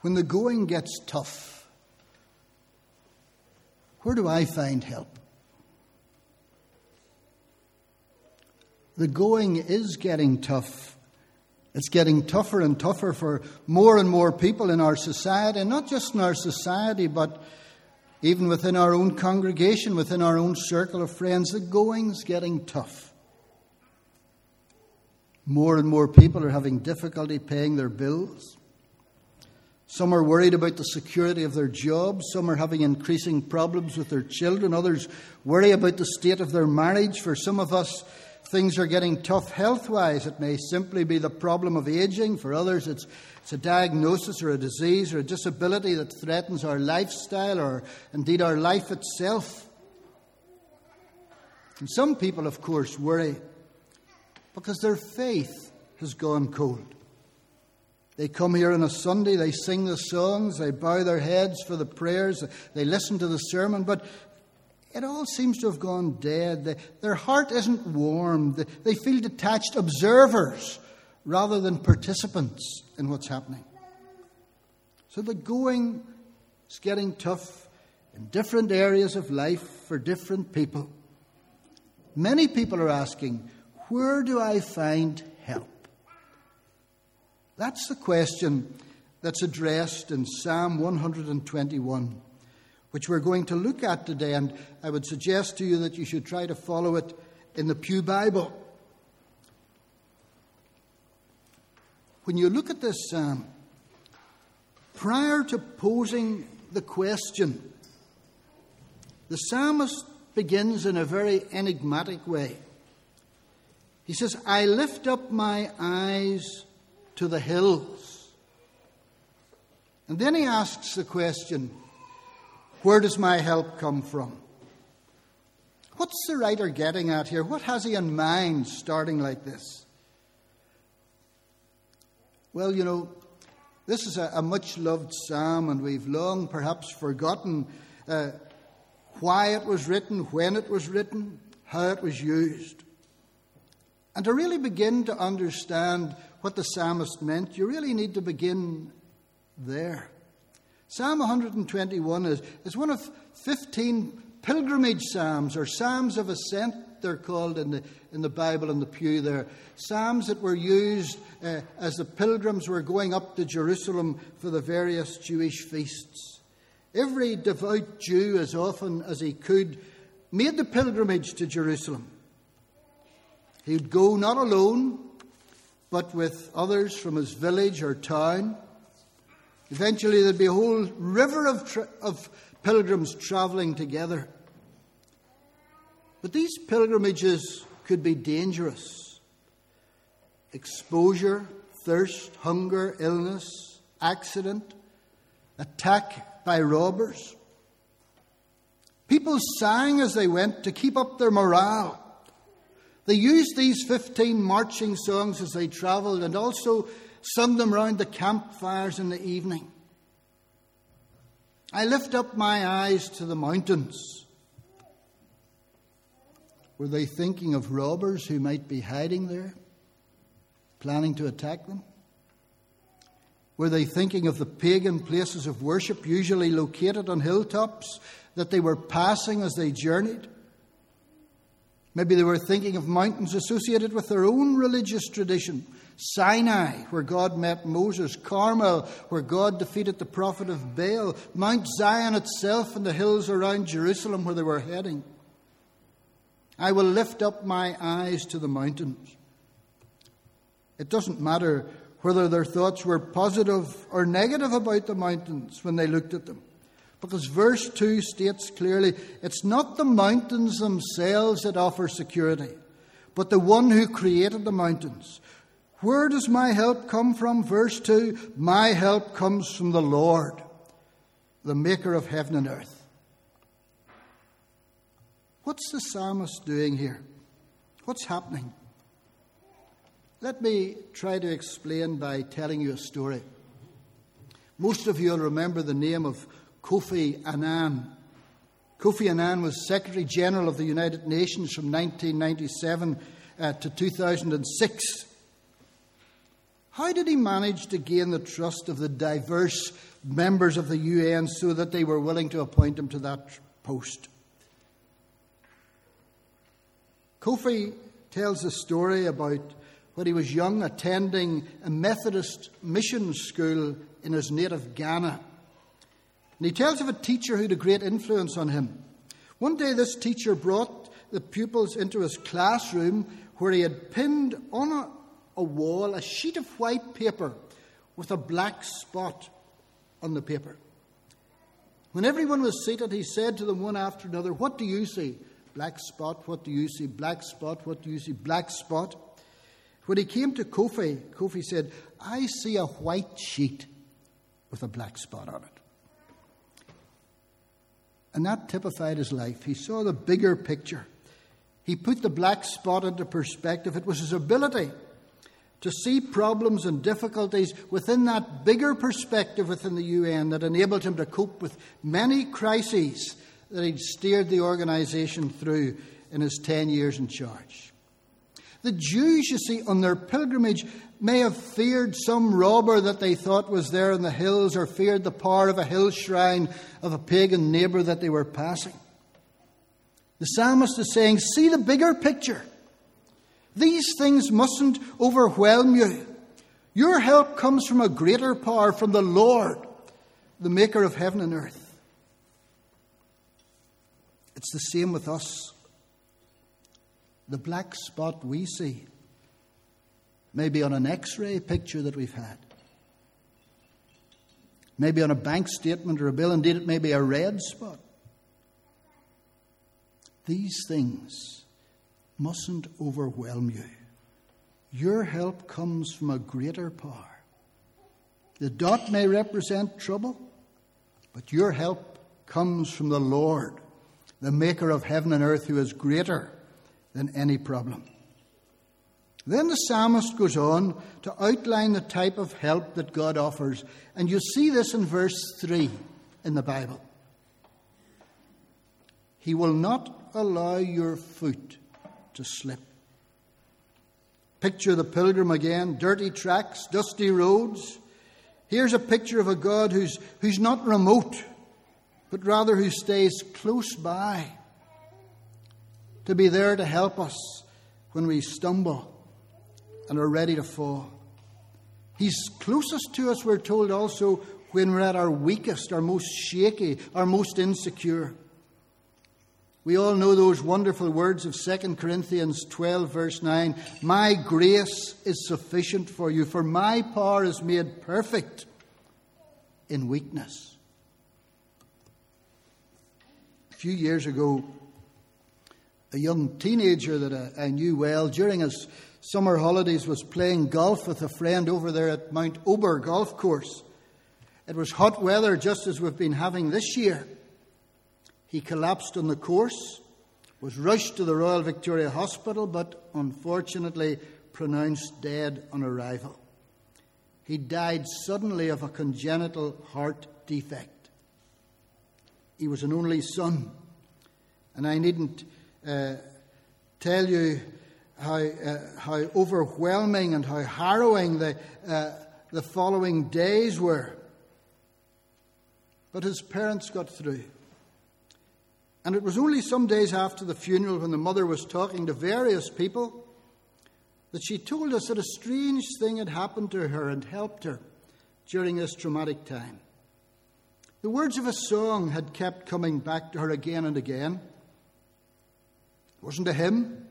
when the going gets tough, where do I find help? The going is getting tough. It's getting tougher and tougher for more and more people in our society, and not just in our society, but even within our own congregation, within our own circle of friends. The going's getting tough. More and more people are having difficulty paying their bills. Some are worried about the security of their jobs. Some are having increasing problems with their children. Others worry about the state of their marriage. For some of us, things are getting tough health wise. It may simply be the problem of aging. For others, it's, it's a diagnosis or a disease or a disability that threatens our lifestyle or indeed our life itself. And some people, of course, worry because their faith has gone cold. They come here on a Sunday, they sing the songs, they bow their heads for the prayers, they listen to the sermon, but it all seems to have gone dead. Their heart isn't warm. They feel detached observers rather than participants in what's happening. So the going is getting tough in different areas of life for different people. Many people are asking, where do I find help? That's the question that's addressed in Psalm 121, which we're going to look at today. And I would suggest to you that you should try to follow it in the Pew Bible. When you look at this psalm, prior to posing the question, the psalmist begins in a very enigmatic way. He says, I lift up my eyes to the hills. And then he asks the question where does my help come from? What's the writer getting at here? What has he in mind starting like this? Well, you know, this is a, a much loved psalm, and we've long perhaps forgotten uh, why it was written, when it was written, how it was used. And to really begin to understand what the psalmist meant, you really need to begin there. Psalm 121 is, is one of 15 pilgrimage psalms, or psalms of ascent, they're called in the, in the Bible in the pew there. Psalms that were used uh, as the pilgrims were going up to Jerusalem for the various Jewish feasts. Every devout Jew, as often as he could, made the pilgrimage to Jerusalem. He would go not alone, but with others from his village or town. Eventually, there'd be a whole river of, tra- of pilgrims traveling together. But these pilgrimages could be dangerous. Exposure, thirst, hunger, illness, accident, attack by robbers. People sang as they went to keep up their morale. They used these 15 marching songs as they travelled and also sung them round the campfires in the evening. I lift up my eyes to the mountains. Were they thinking of robbers who might be hiding there, planning to attack them? Were they thinking of the pagan places of worship, usually located on hilltops, that they were passing as they journeyed? Maybe they were thinking of mountains associated with their own religious tradition. Sinai, where God met Moses, Carmel, where God defeated the prophet of Baal, Mount Zion itself, and the hills around Jerusalem where they were heading. I will lift up my eyes to the mountains. It doesn't matter whether their thoughts were positive or negative about the mountains when they looked at them. Because verse 2 states clearly it's not the mountains themselves that offer security, but the one who created the mountains. Where does my help come from? Verse 2 My help comes from the Lord, the maker of heaven and earth. What's the psalmist doing here? What's happening? Let me try to explain by telling you a story. Most of you will remember the name of Kofi Annan. Kofi Annan was Secretary General of the United Nations from 1997 uh, to 2006. How did he manage to gain the trust of the diverse members of the UN so that they were willing to appoint him to that post? Kofi tells a story about when he was young attending a Methodist mission school in his native Ghana. And he tells of a teacher who had a great influence on him. One day, this teacher brought the pupils into his classroom where he had pinned on a, a wall a sheet of white paper with a black spot on the paper. When everyone was seated, he said to them one after another, What do you see? Black spot, what do you see? Black spot, what do you see? Black spot. When he came to Kofi, Kofi said, I see a white sheet with a black spot on it. And that typified his life. He saw the bigger picture. He put the black spot into perspective. It was his ability to see problems and difficulties within that bigger perspective within the UN that enabled him to cope with many crises that he'd steered the organization through in his 10 years in charge. The Jews, you see, on their pilgrimage may have feared some robber that they thought was there in the hills or feared the power of a hill shrine of a pagan neighbor that they were passing. The psalmist is saying, See the bigger picture. These things mustn't overwhelm you. Your help comes from a greater power, from the Lord, the maker of heaven and earth. It's the same with us. The black spot we see maybe on an x ray picture that we've had, maybe on a bank statement or a bill, indeed, it may be a red spot. These things mustn't overwhelm you. Your help comes from a greater power. The dot may represent trouble, but your help comes from the Lord the maker of heaven and earth, who is greater than any problem. Then the psalmist goes on to outline the type of help that God offers. And you see this in verse 3 in the Bible. He will not allow your foot to slip. Picture the pilgrim again dirty tracks, dusty roads. Here's a picture of a God who's, who's not remote but rather who stays close by to be there to help us when we stumble and are ready to fall. He's closest to us, we're told also, when we're at our weakest, our most shaky, our most insecure. We all know those wonderful words of 2 Corinthians 12, verse 9 My grace is sufficient for you, for my power is made perfect in weakness A few years ago, a young teenager that I, I, knew well during his summer holidays was playing golf with a friend over there at Mount Ober Golf Course. It was hot weather, just as we've been having this year. He collapsed on the course, was rushed to the Royal Victoria Hospital, but unfortunately pronounced dead on arrival. He died suddenly of a congenital heart defect. He was an only son. And I needn't uh, tell you how, uh, how overwhelming and how harrowing the, uh, the following days were. But his parents got through. And it was only some days after the funeral, when the mother was talking to various people, that she told us that a strange thing had happened to her and helped her during this traumatic time. The words of a song had kept coming back to her again and again. It wasn't a hymn.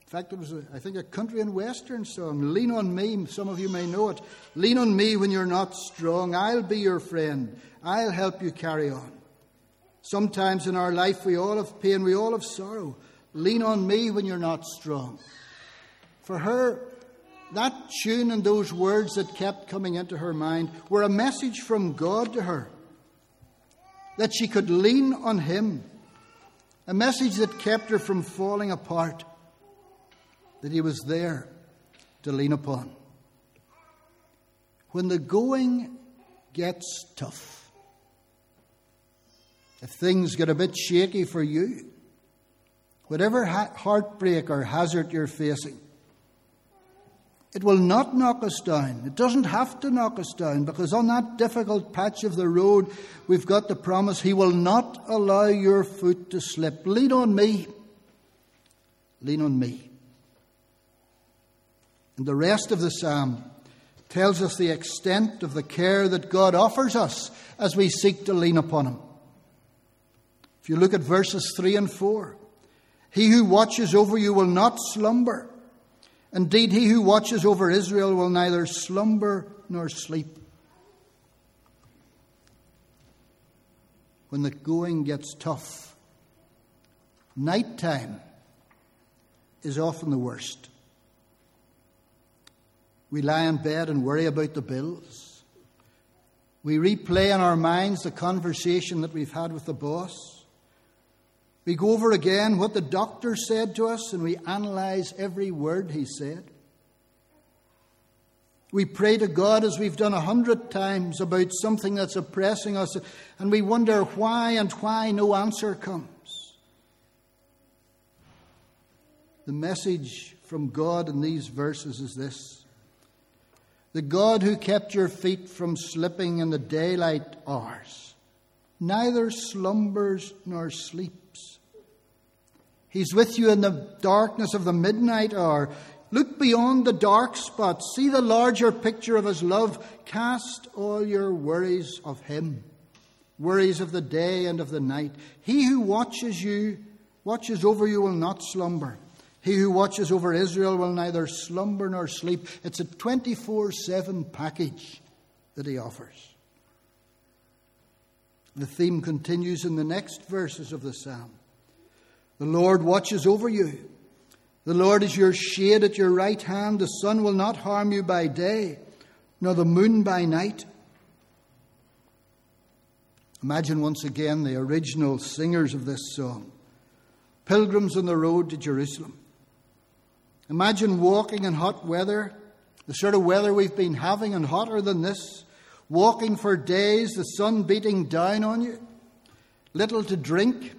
In fact, it was, a, I think, a country and western song. Lean on me. Some of you may know it. Lean on me when you're not strong. I'll be your friend. I'll help you carry on. Sometimes in our life, we all have pain, we all have sorrow. Lean on me when you're not strong. For her, that tune and those words that kept coming into her mind were a message from God to her that she could lean on Him. A message that kept her from falling apart, that He was there to lean upon. When the going gets tough, if things get a bit shaky for you, whatever heartbreak or hazard you're facing, It will not knock us down. It doesn't have to knock us down because on that difficult patch of the road, we've got the promise He will not allow your foot to slip. Lean on me. Lean on me. And the rest of the psalm tells us the extent of the care that God offers us as we seek to lean upon Him. If you look at verses 3 and 4, He who watches over you will not slumber. Indeed, he who watches over Israel will neither slumber nor sleep. When the going gets tough, nighttime is often the worst. We lie in bed and worry about the bills. We replay in our minds the conversation that we've had with the boss. We go over again what the doctor said to us and we analyze every word he said. We pray to God as we've done a hundred times about something that's oppressing us, and we wonder why and why no answer comes. The message from God in these verses is this The God who kept your feet from slipping in the daylight hours neither slumbers nor sleeps. He's with you in the darkness of the midnight hour. Look beyond the dark spots. See the larger picture of His love. Cast all your worries of Him, worries of the day and of the night. He who watches you, watches over you, will not slumber. He who watches over Israel will neither slumber nor sleep. It's a 24 7 package that He offers. The theme continues in the next verses of the psalm. The Lord watches over you. The Lord is your shade at your right hand. The sun will not harm you by day, nor the moon by night. Imagine once again the original singers of this song pilgrims on the road to Jerusalem. Imagine walking in hot weather, the sort of weather we've been having and hotter than this, walking for days, the sun beating down on you, little to drink,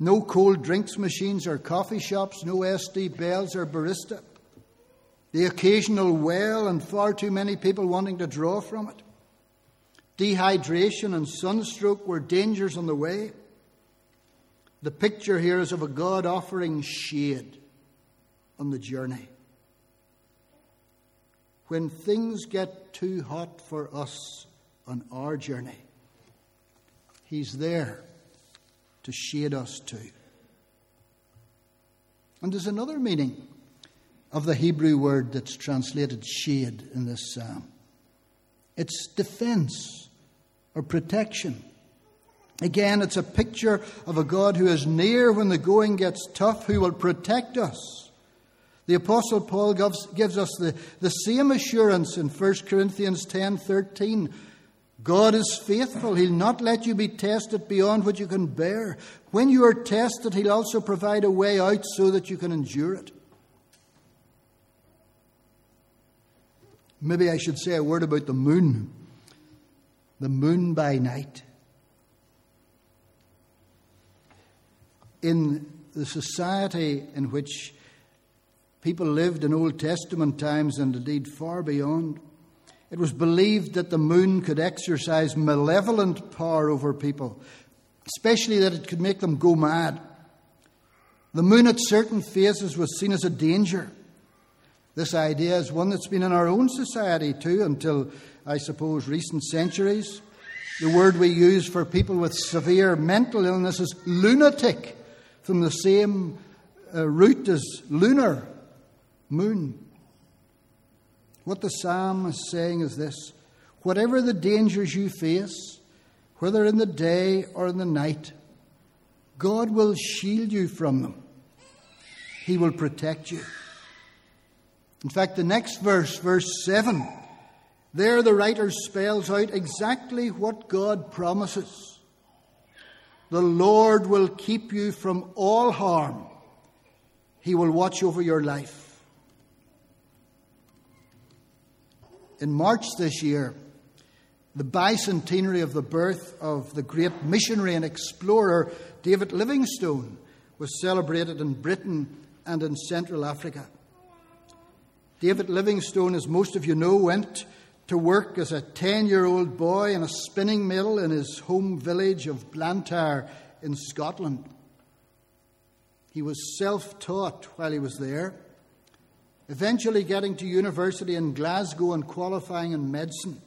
no cold drinks machines or coffee shops, no SD bells or barista. The occasional well and far too many people wanting to draw from it. Dehydration and sunstroke were dangers on the way. The picture here is of a God offering shade on the journey. When things get too hot for us on our journey, He's there to shade us to. And there's another meaning of the Hebrew word that's translated shade in this psalm it's defense or protection. Again, it's a picture of a God who is near when the going gets tough, who will protect us. The Apostle Paul gives, gives us the, the same assurance in 1 Corinthians ten thirteen. God is faithful. He'll not let you be tested beyond what you can bear. When you are tested, He'll also provide a way out so that you can endure it. Maybe I should say a word about the moon. The moon by night. In the society in which people lived in Old Testament times and indeed far beyond, it was believed that the moon could exercise malevolent power over people, especially that it could make them go mad. The moon at certain phases was seen as a danger. This idea is one that's been in our own society too until, I suppose, recent centuries. The word we use for people with severe mental illness is lunatic, from the same uh, root as lunar, moon. What the psalm is saying is this whatever the dangers you face, whether in the day or in the night, God will shield you from them. He will protect you. In fact, the next verse, verse 7, there the writer spells out exactly what God promises. The Lord will keep you from all harm. He will watch over your life. In March this year, the bicentenary of the birth of the great missionary and explorer David Livingstone was celebrated in Britain and in Central Africa. David Livingstone, as most of you know, went to work as a 10 year old boy in a spinning mill in his home village of Blantyre in Scotland. He was self taught while he was there, eventually getting to university in Glasgow and qualifying in medicine.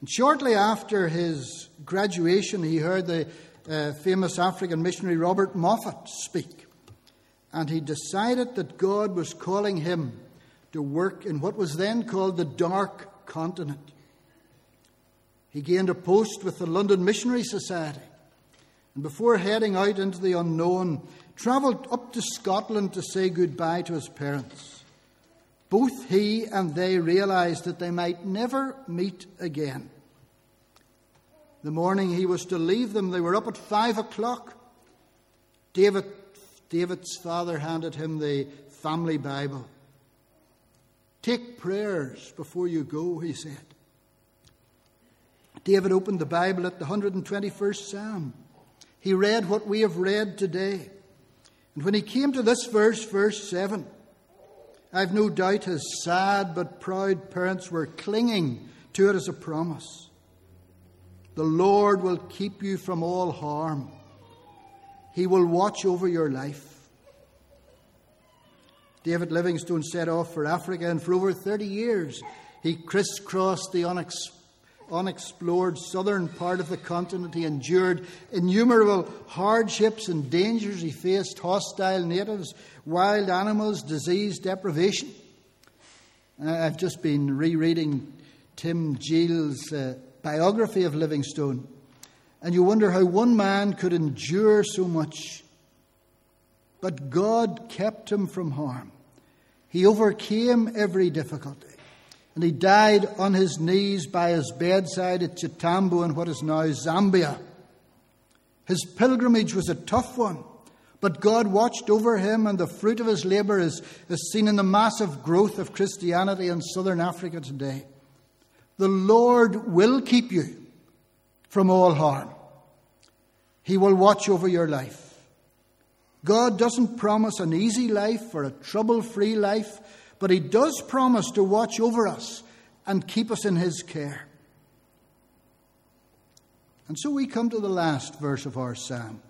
And shortly after his graduation, he heard the uh, famous African missionary Robert Moffat speak. And he decided that God was calling him to work in what was then called the Dark Continent. He gained a post with the London Missionary Society. And before heading out into the unknown, travelled up to Scotland to say goodbye to his parents. Both he and they realised that they might never meet again. The morning he was to leave them, they were up at five o'clock. David, David's father handed him the family Bible. Take prayers before you go, he said. David opened the Bible at the 121st Psalm. He read what we have read today. And when he came to this verse, verse 7, I've no doubt his sad but proud parents were clinging to it as a promise. The Lord will keep you from all harm. He will watch over your life. David Livingstone set off for Africa, and for over 30 years he crisscrossed the unex- unexplored southern part of the continent. He endured innumerable hardships and dangers. He faced hostile natives, wild animals, disease, deprivation. I've just been rereading Tim Jeal's uh, biography of Livingstone, and you wonder how one man could endure so much. But God kept him from harm. He overcame every difficulty. And he died on his knees by his bedside at Chitambo in what is now Zambia. His pilgrimage was a tough one, but God watched over him, and the fruit of his labour is, is seen in the massive growth of Christianity in southern Africa today. The Lord will keep you from all harm. He will watch over your life. God doesn't promise an easy life or a trouble free life, but He does promise to watch over us and keep us in His care. And so we come to the last verse of our psalm.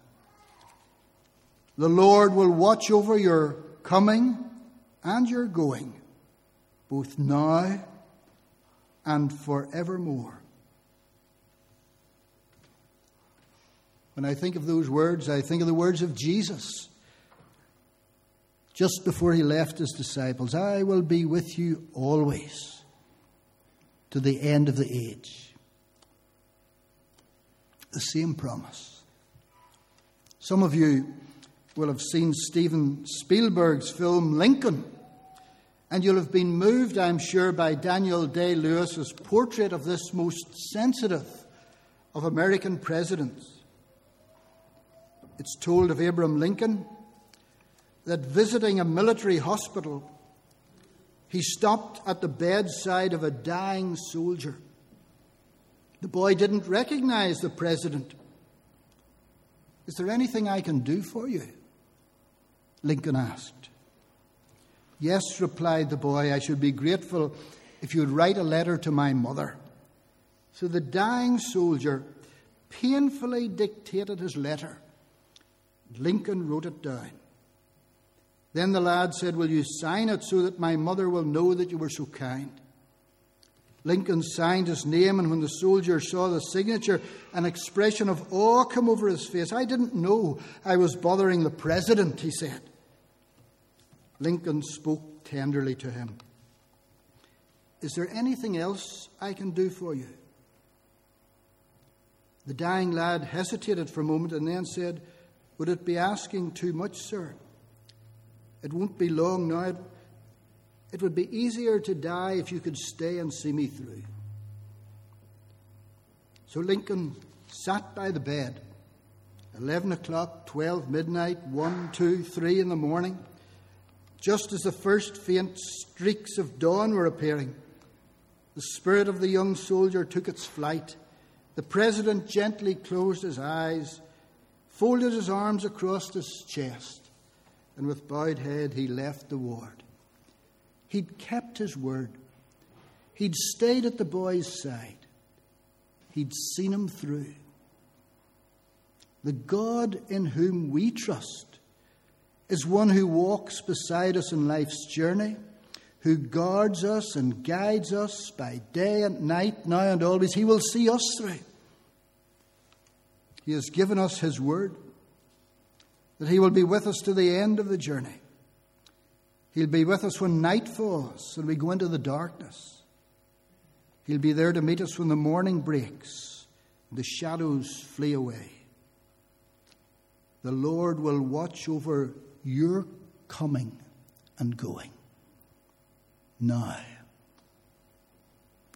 The Lord will watch over your coming and your going, both now and forevermore. When I think of those words, I think of the words of Jesus just before he left his disciples I will be with you always to the end of the age. The same promise. Some of you will have seen Steven Spielberg's film Lincoln. And you'll have been moved, I'm sure, by Daniel Day Lewis's portrait of this most sensitive of American presidents. It's told of Abraham Lincoln that visiting a military hospital, he stopped at the bedside of a dying soldier. The boy didn't recognize the president. Is there anything I can do for you? Lincoln asked. Yes, replied the boy, I should be grateful if you'd write a letter to my mother. So the dying soldier painfully dictated his letter. Lincoln wrote it down. Then the lad said, Will you sign it so that my mother will know that you were so kind? Lincoln signed his name, and when the soldier saw the signature, an expression of awe came over his face. I didn't know I was bothering the president, he said. Lincoln spoke tenderly to him. Is there anything else I can do for you? The dying lad hesitated for a moment and then said, Would it be asking too much, sir? It won't be long now. It would be easier to die if you could stay and see me through. So Lincoln sat by the bed. 11 o'clock, 12 midnight, 1, 2, 3 in the morning just as the first faint streaks of dawn were appearing. The spirit of the young soldier took its flight. The president gently closed his eyes, folded his arms across his chest, and with bowed head he left the ward. He'd kept his word. He'd stayed at the boy's side. He'd seen him through. The God in whom we trust is one who walks beside us in life's journey, who guards us and guides us by day and night, now and always. He will see us through. He has given us His word that He will be with us to the end of the journey. He'll be with us when night falls and we go into the darkness. He'll be there to meet us when the morning breaks and the shadows flee away. The Lord will watch over your coming and going now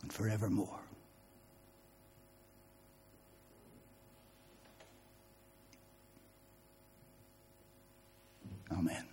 and forevermore. Amen.